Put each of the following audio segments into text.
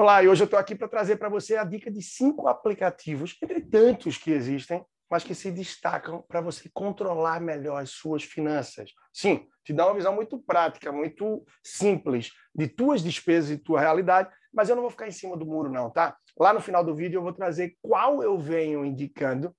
Olá, e hoje eu estou aqui para trazer para você a dica de cinco aplicativos, entre tantos que existem, mas que se destacam para você controlar melhor as suas finanças. Sim, te dá uma visão muito prática, muito simples de tuas despesas e tua realidade, mas eu não vou ficar em cima do muro não, tá? Lá no final do vídeo eu vou trazer qual eu venho indicando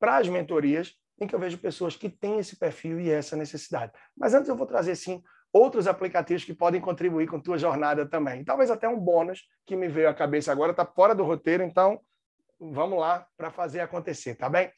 para as mentorias em que eu vejo pessoas que têm esse perfil e essa necessidade. Mas antes eu vou trazer sim outros aplicativos que podem contribuir com tua jornada também. Talvez até um bônus que me veio à cabeça agora, está fora do roteiro, então vamos lá para fazer acontecer, tá bem?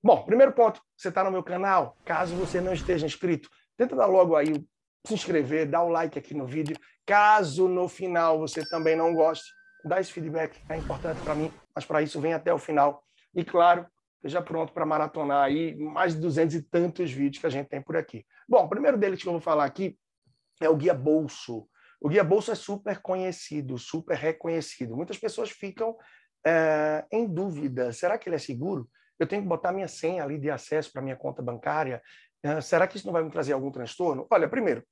Bom, primeiro ponto, você está no meu canal, caso você não esteja inscrito, tenta dar logo aí se inscrever, dar o like aqui no vídeo. Caso no final você também não goste, dar esse feedback, é importante para mim, mas para isso vem até o final. E claro, esteja pronto para maratonar aí mais de 200 e tantos vídeos que a gente tem por aqui. Bom, o primeiro deles que eu vou falar aqui é o Guia Bolso. O Guia Bolso é super conhecido, super reconhecido. Muitas pessoas ficam é, em dúvida: será que ele é seguro? Eu tenho que botar minha senha ali de acesso para minha conta bancária? É, será que isso não vai me trazer algum transtorno? Olha, primeiro,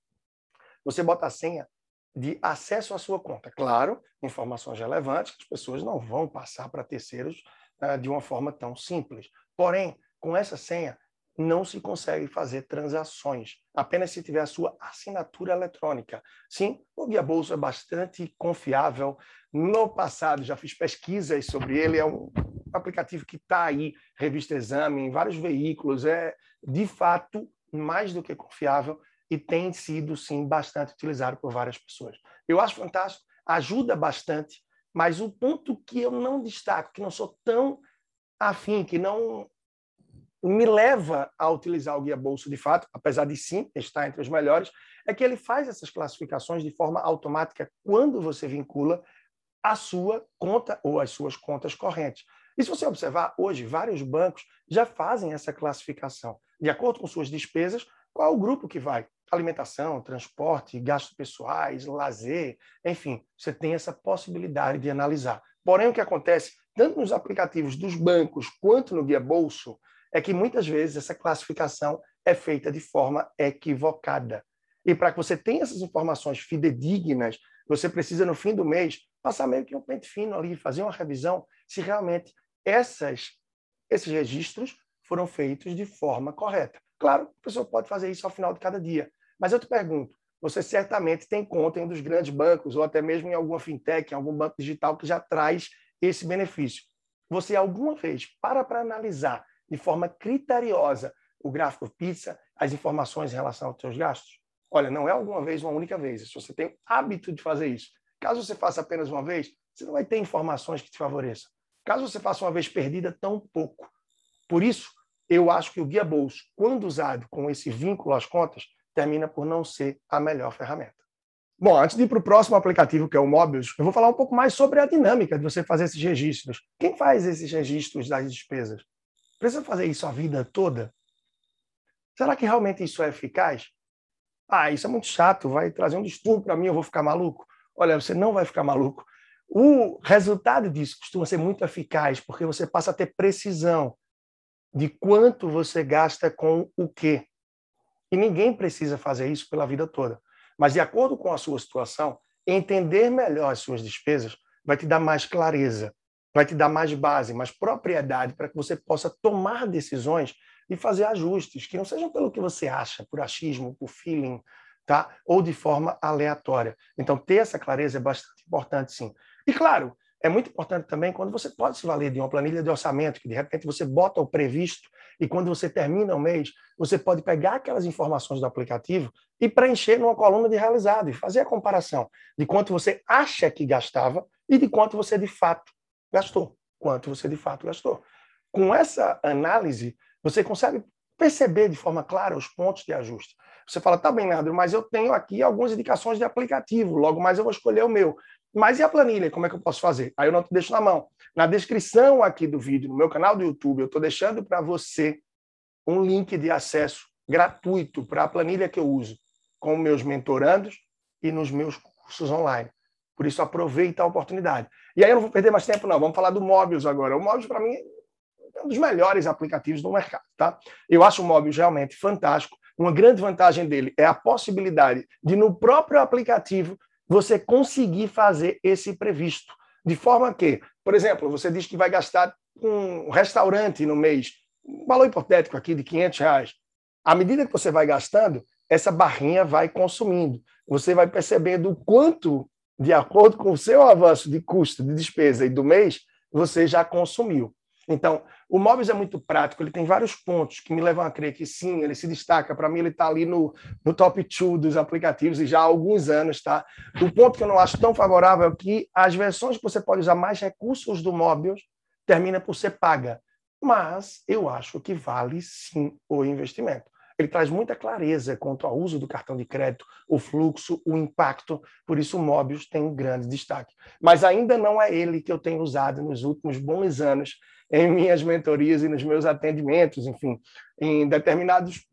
você bota a senha de acesso à sua conta. Claro, informações relevantes que as pessoas não vão passar para terceiros uh, de uma forma tão simples. Porém, com essa senha, não se consegue fazer transações, apenas se tiver a sua assinatura eletrônica. Sim, o Guia Bolso é bastante confiável. No passado, já fiz pesquisas sobre ele, é um aplicativo que está aí, revista Exame, em vários veículos, é de fato mais do que confiável e tem sido, sim, bastante utilizado por várias pessoas. Eu acho fantástico, ajuda bastante, mas o ponto que eu não destaco, que não sou tão afim, que não me leva a utilizar o guia bolso de fato, apesar de sim estar entre os melhores, é que ele faz essas classificações de forma automática quando você vincula a sua conta ou as suas contas correntes. E se você observar, hoje vários bancos já fazem essa classificação. De acordo com suas despesas, qual é o grupo que vai? Alimentação, transporte, gastos pessoais, lazer, enfim, você tem essa possibilidade de analisar. Porém, o que acontece, tanto nos aplicativos dos bancos quanto no Guia Bolso, é que muitas vezes essa classificação é feita de forma equivocada. E para que você tenha essas informações fidedignas, você precisa, no fim do mês, passar meio que um pente fino ali, fazer uma revisão se realmente essas, esses registros foram feitos de forma correta. Claro, a pessoa pode fazer isso ao final de cada dia. Mas eu te pergunto, você certamente tem conta em um dos grandes bancos, ou até mesmo em alguma fintech, em algum banco digital que já traz esse benefício. Você alguma vez para para analisar de forma criteriosa o gráfico pizza, as informações em relação aos seus gastos? Olha, não é alguma vez, uma única vez. Se você tem o hábito de fazer isso, caso você faça apenas uma vez, você não vai ter informações que te favoreçam. Caso você faça uma vez perdida, tão pouco. Por isso, eu acho que o guia bolso, quando usado com esse vínculo às contas, termina por não ser a melhor ferramenta. Bom, antes de ir para o próximo aplicativo, que é o Mobius, eu vou falar um pouco mais sobre a dinâmica de você fazer esses registros. Quem faz esses registros das despesas? Precisa fazer isso a vida toda? Será que realmente isso é eficaz? Ah, isso é muito chato, vai trazer um distúrbio para mim, eu vou ficar maluco. Olha, você não vai ficar maluco. O resultado disso costuma ser muito eficaz, porque você passa a ter precisão de quanto você gasta com o quê. E ninguém precisa fazer isso pela vida toda. Mas, de acordo com a sua situação, entender melhor as suas despesas vai te dar mais clareza, vai te dar mais base, mais propriedade para que você possa tomar decisões e fazer ajustes que não sejam pelo que você acha, por achismo, por feeling, tá? Ou de forma aleatória. Então, ter essa clareza é bastante importante, sim. E claro, é muito importante também quando você pode se valer de uma planilha de orçamento, que de repente você bota o previsto e quando você termina o mês, você pode pegar aquelas informações do aplicativo e preencher numa coluna de realizado e fazer a comparação de quanto você acha que gastava e de quanto você de fato gastou. Quanto você de fato gastou. Com essa análise, você consegue perceber de forma clara os pontos de ajuste. Você fala, tá bem, Nandro, mas eu tenho aqui algumas indicações de aplicativo, logo mais eu vou escolher o meu. Mas e a planilha? Como é que eu posso fazer? Aí eu não te deixo na mão. Na descrição aqui do vídeo, no meu canal do YouTube, eu estou deixando para você um link de acesso gratuito para a planilha que eu uso com meus mentorandos e nos meus cursos online. Por isso, aproveita a oportunidade. E aí eu não vou perder mais tempo, não. Vamos falar do Mobius agora. O Mobius, para mim, um dos melhores aplicativos do mercado. Tá? Eu acho o Mobius realmente fantástico. Uma grande vantagem dele é a possibilidade de, no próprio aplicativo, você conseguir fazer esse previsto. De forma que, por exemplo, você diz que vai gastar um restaurante no mês, um valor hipotético aqui de 500 reais. À medida que você vai gastando, essa barrinha vai consumindo. Você vai percebendo o quanto, de acordo com o seu avanço de custo, de despesa e do mês, você já consumiu. Então, o Móveis é muito prático, ele tem vários pontos que me levam a crer que sim, ele se destaca. Para mim, ele está ali no, no top 2 dos aplicativos e já há alguns anos. Tá? O ponto que eu não acho tão favorável é que as versões que você pode usar mais recursos do Móveis termina por ser paga. Mas eu acho que vale sim o investimento ele traz muita clareza quanto ao uso do cartão de crédito, o fluxo, o impacto, por isso o Mobius tem um grande destaque. Mas ainda não é ele que eu tenho usado nos últimos bons anos em minhas mentorias e nos meus atendimentos, enfim, em determinados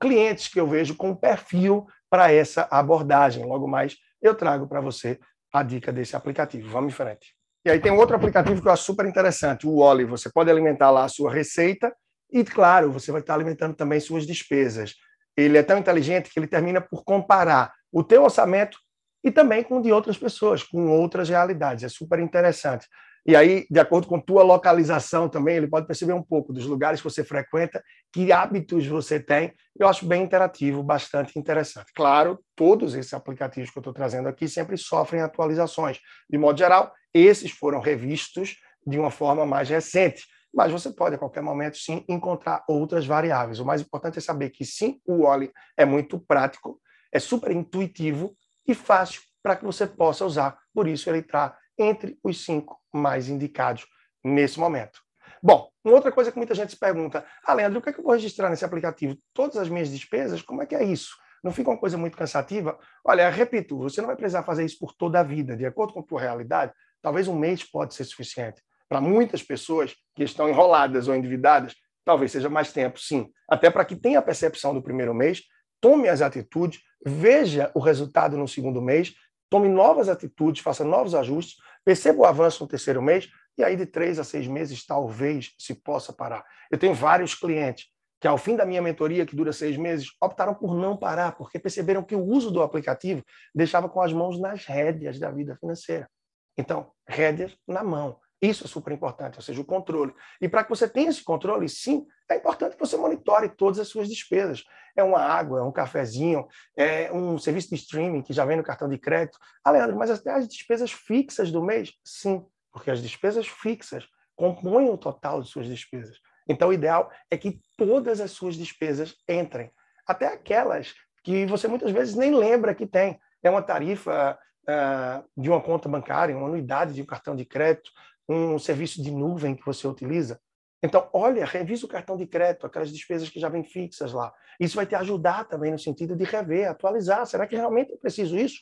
clientes que eu vejo com perfil para essa abordagem. Logo mais eu trago para você a dica desse aplicativo. Vamos em frente. E aí tem um outro aplicativo que eu acho super interessante, o Oli. Você pode alimentar lá a sua receita e, claro, você vai estar alimentando também suas despesas. Ele é tão inteligente que ele termina por comparar o teu orçamento e também com o de outras pessoas, com outras realidades. É super interessante. E aí, de acordo com tua localização também, ele pode perceber um pouco dos lugares que você frequenta, que hábitos você tem. Eu acho bem interativo, bastante interessante. Claro, todos esses aplicativos que eu estou trazendo aqui sempre sofrem atualizações. De modo geral, esses foram revistos de uma forma mais recente mas você pode, a qualquer momento, sim, encontrar outras variáveis. O mais importante é saber que, sim, o Oli é muito prático, é super intuitivo e fácil para que você possa usar. Por isso, ele está entre os cinco mais indicados nesse momento. Bom, uma outra coisa que muita gente se pergunta, ah, Leandro, o que, é que eu vou registrar nesse aplicativo? Todas as minhas despesas? Como é que é isso? Não fica uma coisa muito cansativa? Olha, repito, você não vai precisar fazer isso por toda a vida. De acordo com a tua realidade, talvez um mês pode ser suficiente. Para muitas pessoas que estão enroladas ou endividadas, talvez seja mais tempo, sim. Até para que tenha a percepção do primeiro mês, tome as atitudes, veja o resultado no segundo mês, tome novas atitudes, faça novos ajustes, perceba o avanço no terceiro mês, e aí de três a seis meses talvez se possa parar. Eu tenho vários clientes que ao fim da minha mentoria, que dura seis meses, optaram por não parar, porque perceberam que o uso do aplicativo deixava com as mãos nas rédeas da vida financeira. Então, rédeas na mão. Isso é super importante, ou seja, o controle. E para que você tenha esse controle, sim, é importante que você monitore todas as suas despesas. É uma água, é um cafezinho, é um serviço de streaming que já vem no cartão de crédito. Ah, Leandro, mas até as despesas fixas do mês? Sim, porque as despesas fixas compõem o total de suas despesas. Então, o ideal é que todas as suas despesas entrem, até aquelas que você muitas vezes nem lembra que tem. É uma tarifa uh, de uma conta bancária, uma anuidade de um cartão de crédito, um serviço de nuvem que você utiliza. Então, olha, revisa o cartão de crédito, aquelas despesas que já vêm fixas lá. Isso vai te ajudar também no sentido de rever, atualizar. Será que realmente eu preciso isso?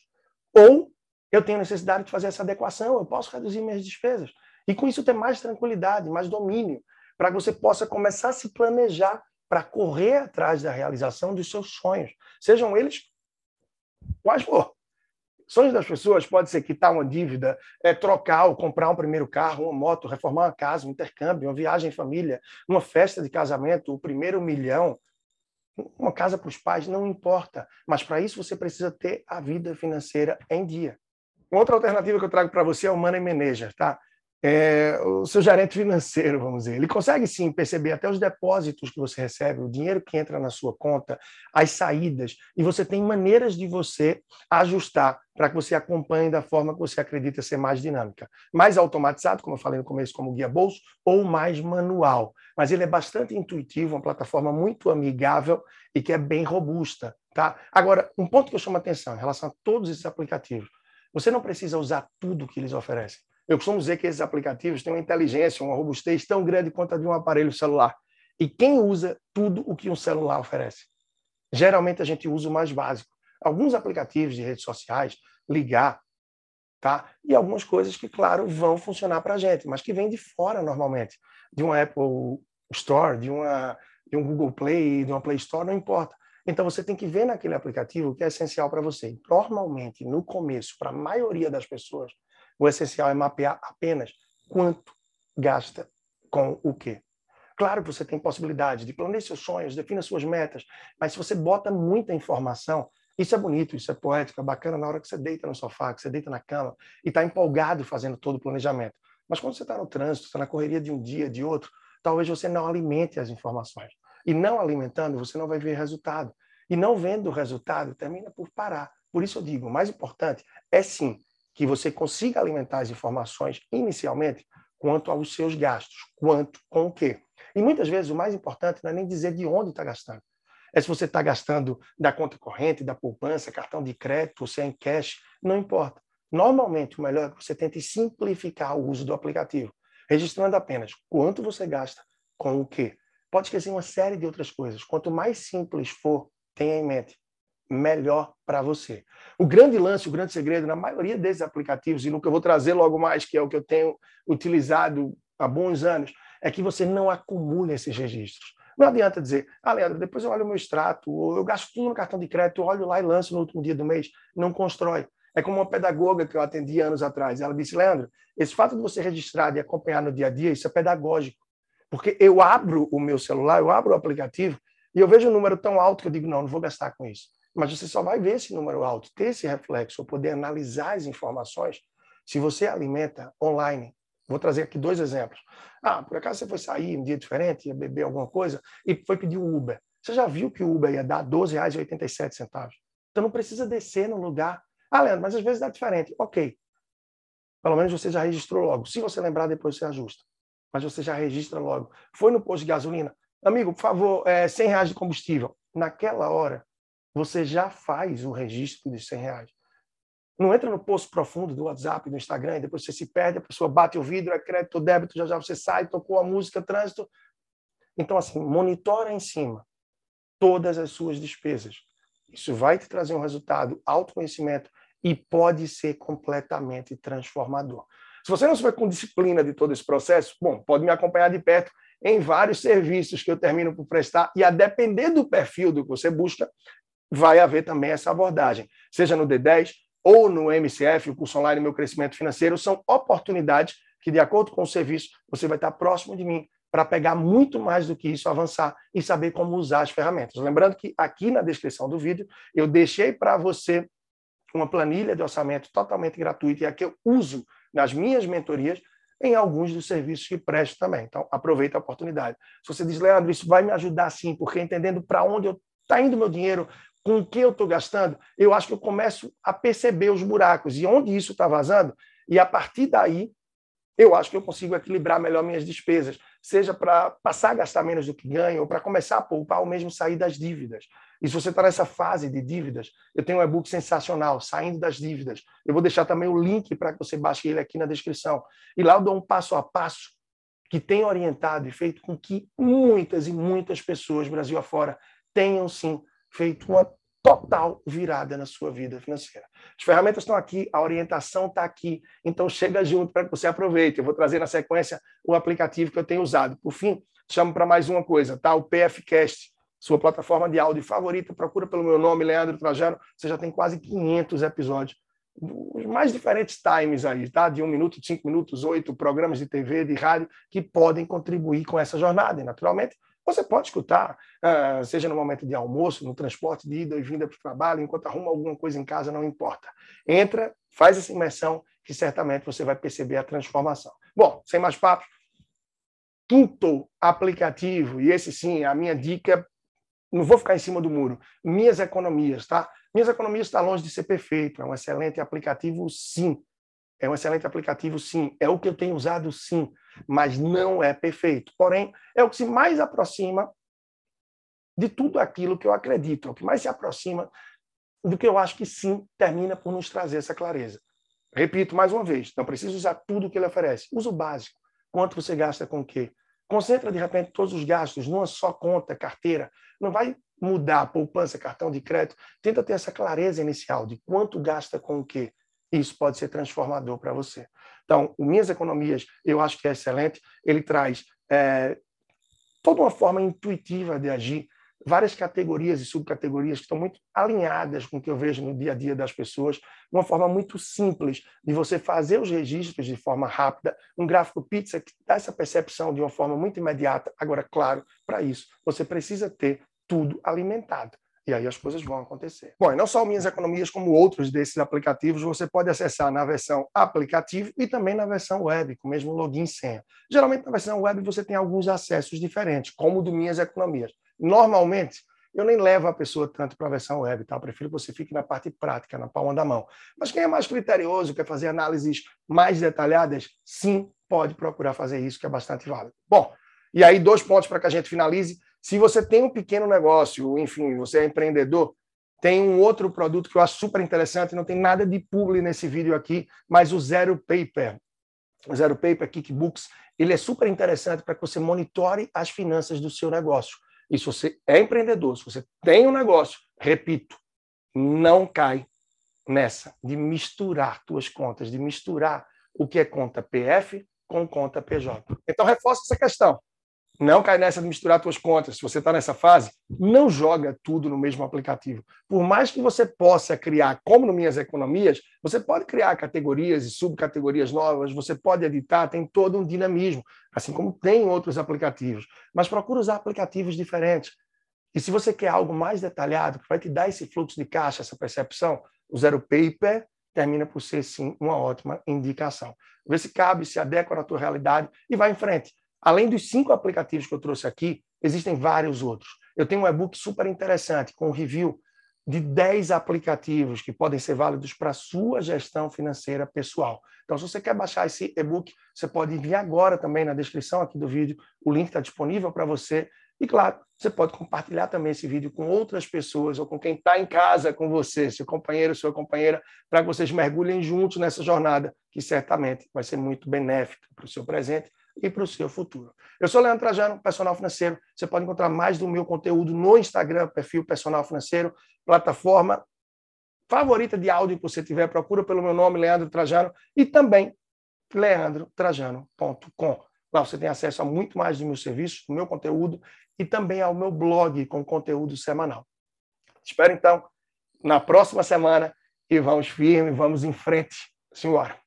Ou eu tenho necessidade de fazer essa adequação, eu posso reduzir minhas despesas. E com isso ter mais tranquilidade, mais domínio, para que você possa começar a se planejar para correr atrás da realização dos seus sonhos, sejam eles quais for sonhos das pessoas pode ser quitar uma dívida, é, trocar ou comprar um primeiro carro, uma moto, reformar uma casa, um intercâmbio, uma viagem em família, uma festa de casamento, o primeiro milhão, uma casa para os pais, não importa. Mas para isso você precisa ter a vida financeira em dia. Outra alternativa que eu trago para você é o Money Manager, tá? É, o seu gerente financeiro, vamos dizer. Ele consegue sim perceber até os depósitos que você recebe, o dinheiro que entra na sua conta, as saídas, e você tem maneiras de você ajustar para que você acompanhe da forma que você acredita ser mais dinâmica. Mais automatizado, como eu falei no começo, como guia bolso, ou mais manual. Mas ele é bastante intuitivo, uma plataforma muito amigável e que é bem robusta. Tá? Agora, um ponto que eu chamo a atenção em relação a todos esses aplicativos, você não precisa usar tudo que eles oferecem. Eu costumo dizer que esses aplicativos têm uma inteligência, uma robustez tão grande quanto a de um aparelho celular. E quem usa tudo o que um celular oferece? Geralmente a gente usa o mais básico. Alguns aplicativos de redes sociais, ligar, tá? E algumas coisas que, claro, vão funcionar para a gente, mas que vêm de fora normalmente, de uma Apple Store, de uma de um Google Play, de uma Play Store, não importa. Então você tem que ver naquele aplicativo o que é essencial para você. Normalmente, no começo, para a maioria das pessoas, o essencial é mapear apenas quanto gasta com o quê. Claro que você tem possibilidade de planejar seus sonhos, defina suas metas, mas se você bota muita informação, isso é bonito, isso é poético, é bacana na hora que você deita no sofá, que você deita na cama e está empolgado fazendo todo o planejamento. Mas quando você está no trânsito, está na correria de um dia, de outro, talvez você não alimente as informações. E não alimentando, você não vai ver resultado. E não vendo o resultado, termina por parar. Por isso eu digo, o mais importante é sim que você consiga alimentar as informações inicialmente quanto aos seus gastos, quanto com o quê. E muitas vezes o mais importante não é nem dizer de onde está gastando. É se você está gastando da conta corrente, da poupança, cartão de crédito, se é em cash, não importa. Normalmente, o melhor é que você tente simplificar o uso do aplicativo, registrando apenas quanto você gasta com o quê. Pode esquecer uma série de outras coisas. Quanto mais simples for, tenha em mente, melhor para você. O grande lance, o grande segredo, na maioria desses aplicativos, e no que eu vou trazer logo mais, que é o que eu tenho utilizado há bons anos, é que você não acumule esses registros. Não adianta dizer, ah, Leandro, depois eu olho o meu extrato, ou eu gasto tudo no cartão de crédito, olho lá e lanço no último dia do mês. Não constrói. É como uma pedagoga que eu atendi anos atrás. Ela disse, Leandro, esse fato de você registrar e acompanhar no dia a dia, isso é pedagógico. Porque eu abro o meu celular, eu abro o aplicativo, e eu vejo um número tão alto que eu digo, não, não vou gastar com isso. Mas você só vai ver esse número alto, ter esse reflexo, ou poder analisar as informações, se você alimenta online Vou trazer aqui dois exemplos. Ah, por acaso você foi sair um dia diferente, ia beber alguma coisa e foi pedir um Uber. Você já viu que o Uber ia dar R$ 12,87? Então não precisa descer no lugar. Ah, Leandro, mas às vezes dá diferente. Ok. Pelo menos você já registrou logo. Se você lembrar, depois você ajusta. Mas você já registra logo. Foi no posto de gasolina. Amigo, por favor, é 100 reais de combustível. Naquela hora, você já faz o registro de 100 reais. Não entra no poço profundo do WhatsApp, do Instagram, e depois você se perde, a pessoa bate o vidro, é crédito, débito, já já você sai, tocou a música, trânsito. Então, assim, monitora em cima todas as suas despesas. Isso vai te trazer um resultado, autoconhecimento, e pode ser completamente transformador. Se você não souber com disciplina de todo esse processo, bom, pode me acompanhar de perto em vários serviços que eu termino por prestar, e a depender do perfil do que você busca, vai haver também essa abordagem, seja no D10, ou no MCF, o curso online Meu Crescimento Financeiro, são oportunidades que, de acordo com o serviço, você vai estar próximo de mim para pegar muito mais do que isso, avançar e saber como usar as ferramentas. Lembrando que aqui na descrição do vídeo eu deixei para você uma planilha de orçamento totalmente gratuita e aqui eu uso nas minhas mentorias em alguns dos serviços que presto também. Então, aproveita a oportunidade. Se você diz, Leandro, isso vai me ajudar sim, porque entendendo para onde está indo meu dinheiro, com o que eu estou gastando, eu acho que eu começo a perceber os buracos e onde isso está vazando, e a partir daí eu acho que eu consigo equilibrar melhor minhas despesas, seja para passar a gastar menos do que ganho, ou para começar a poupar, ou mesmo sair das dívidas. E se você está nessa fase de dívidas, eu tenho um e-book sensacional, Saindo das Dívidas. Eu vou deixar também o link para que você baixe ele aqui na descrição. E lá eu dou um passo a passo que tem orientado e feito com que muitas e muitas pessoas, Brasil afora, tenham sim feito uma total virada na sua vida financeira. As ferramentas estão aqui, a orientação está aqui, então chega junto para que você aproveite. Eu vou trazer na sequência o aplicativo que eu tenho usado. Por fim, chamo para mais uma coisa, tá? O PFcast, sua plataforma de áudio favorita, procura pelo meu nome, Leandro Trajano, você já tem quase 500 episódios os mais diferentes times aí, tá? De um minuto, cinco minutos, oito programas de TV, de rádio, que podem contribuir com essa jornada. E, naturalmente, você pode escutar, uh, seja no momento de almoço, no transporte de ida e vinda para o trabalho, enquanto arruma alguma coisa em casa, não importa. Entra, faz essa imersão, que certamente você vai perceber a transformação. Bom, sem mais papos, quinto aplicativo, e esse sim, a minha dica, não vou ficar em cima do muro, minhas economias, tá? Minhas economias está longe de ser perfeito, é um excelente aplicativo, sim. É um excelente aplicativo, sim. É o que eu tenho usado, sim. Mas não é perfeito. Porém, é o que se mais aproxima de tudo aquilo que eu acredito. É o que mais se aproxima do que eu acho que sim termina por nos trazer essa clareza. Repito mais uma vez, não precisa usar tudo o que ele oferece. Usa o básico. Quanto você gasta com o quê? Concentra, de repente, todos os gastos numa só conta, carteira. Não vai mudar poupança, cartão de crédito. Tenta ter essa clareza inicial de quanto gasta com o quê isso pode ser transformador para você. Então, o Minhas Economias, eu acho que é excelente. Ele traz é, toda uma forma intuitiva de agir, várias categorias e subcategorias que estão muito alinhadas com o que eu vejo no dia a dia das pessoas, uma forma muito simples de você fazer os registros de forma rápida, um gráfico pizza que dá essa percepção de uma forma muito imediata. Agora, claro, para isso você precisa ter tudo alimentado. E aí as coisas vão acontecer. Bom, e não só Minhas Economias, como outros desses aplicativos, você pode acessar na versão aplicativo e também na versão web, com o mesmo login e senha. Geralmente na versão web você tem alguns acessos diferentes, como o do Minhas Economias. Normalmente, eu nem levo a pessoa tanto para a versão web, tá? Eu prefiro que você fique na parte prática, na palma da mão. Mas quem é mais criterioso, quer fazer análises mais detalhadas, sim, pode procurar fazer isso, que é bastante válido. Bom, e aí dois pontos para que a gente finalize. Se você tem um pequeno negócio, enfim, você é empreendedor, tem um outro produto que eu acho super interessante, não tem nada de publi nesse vídeo aqui, mas o Zero Paper. O Zero Paper Kickbooks, ele é super interessante para que você monitore as finanças do seu negócio. E se você é empreendedor, se você tem um negócio, repito, não cai nessa de misturar tuas contas, de misturar o que é conta PF com conta PJ. Então reforça essa questão. Não cai nessa de misturar suas contas. Se você está nessa fase, não joga tudo no mesmo aplicativo. Por mais que você possa criar, como no Minhas Economias, você pode criar categorias e subcategorias novas, você pode editar, tem todo um dinamismo, assim como tem em outros aplicativos. Mas procura usar aplicativos diferentes. E se você quer algo mais detalhado, que vai te dar esse fluxo de caixa, essa percepção, o Zero Paper termina por ser, sim, uma ótima indicação. Vê se cabe, se adequa na tua realidade e vai em frente. Além dos cinco aplicativos que eu trouxe aqui, existem vários outros. Eu tenho um e-book super interessante com um review de 10 aplicativos que podem ser válidos para a sua gestão financeira pessoal. Então, se você quer baixar esse e-book, você pode enviar agora também na descrição aqui do vídeo. O link está disponível para você. E, claro, você pode compartilhar também esse vídeo com outras pessoas ou com quem está em casa com você, seu companheiro, sua companheira, para que vocês mergulhem juntos nessa jornada, que certamente vai ser muito benéfica para o seu presente e para o seu futuro. Eu sou Leandro Trajano, personal financeiro. Você pode encontrar mais do meu conteúdo no Instagram, perfil personal financeiro, plataforma favorita de áudio que você tiver, procura pelo meu nome, Leandro Trajano, e também leandrotrajano.com. Lá você tem acesso a muito mais dos meus serviços, do meu conteúdo e também ao meu blog com conteúdo semanal. Espero então na próxima semana e vamos firme, vamos em frente. Senhora.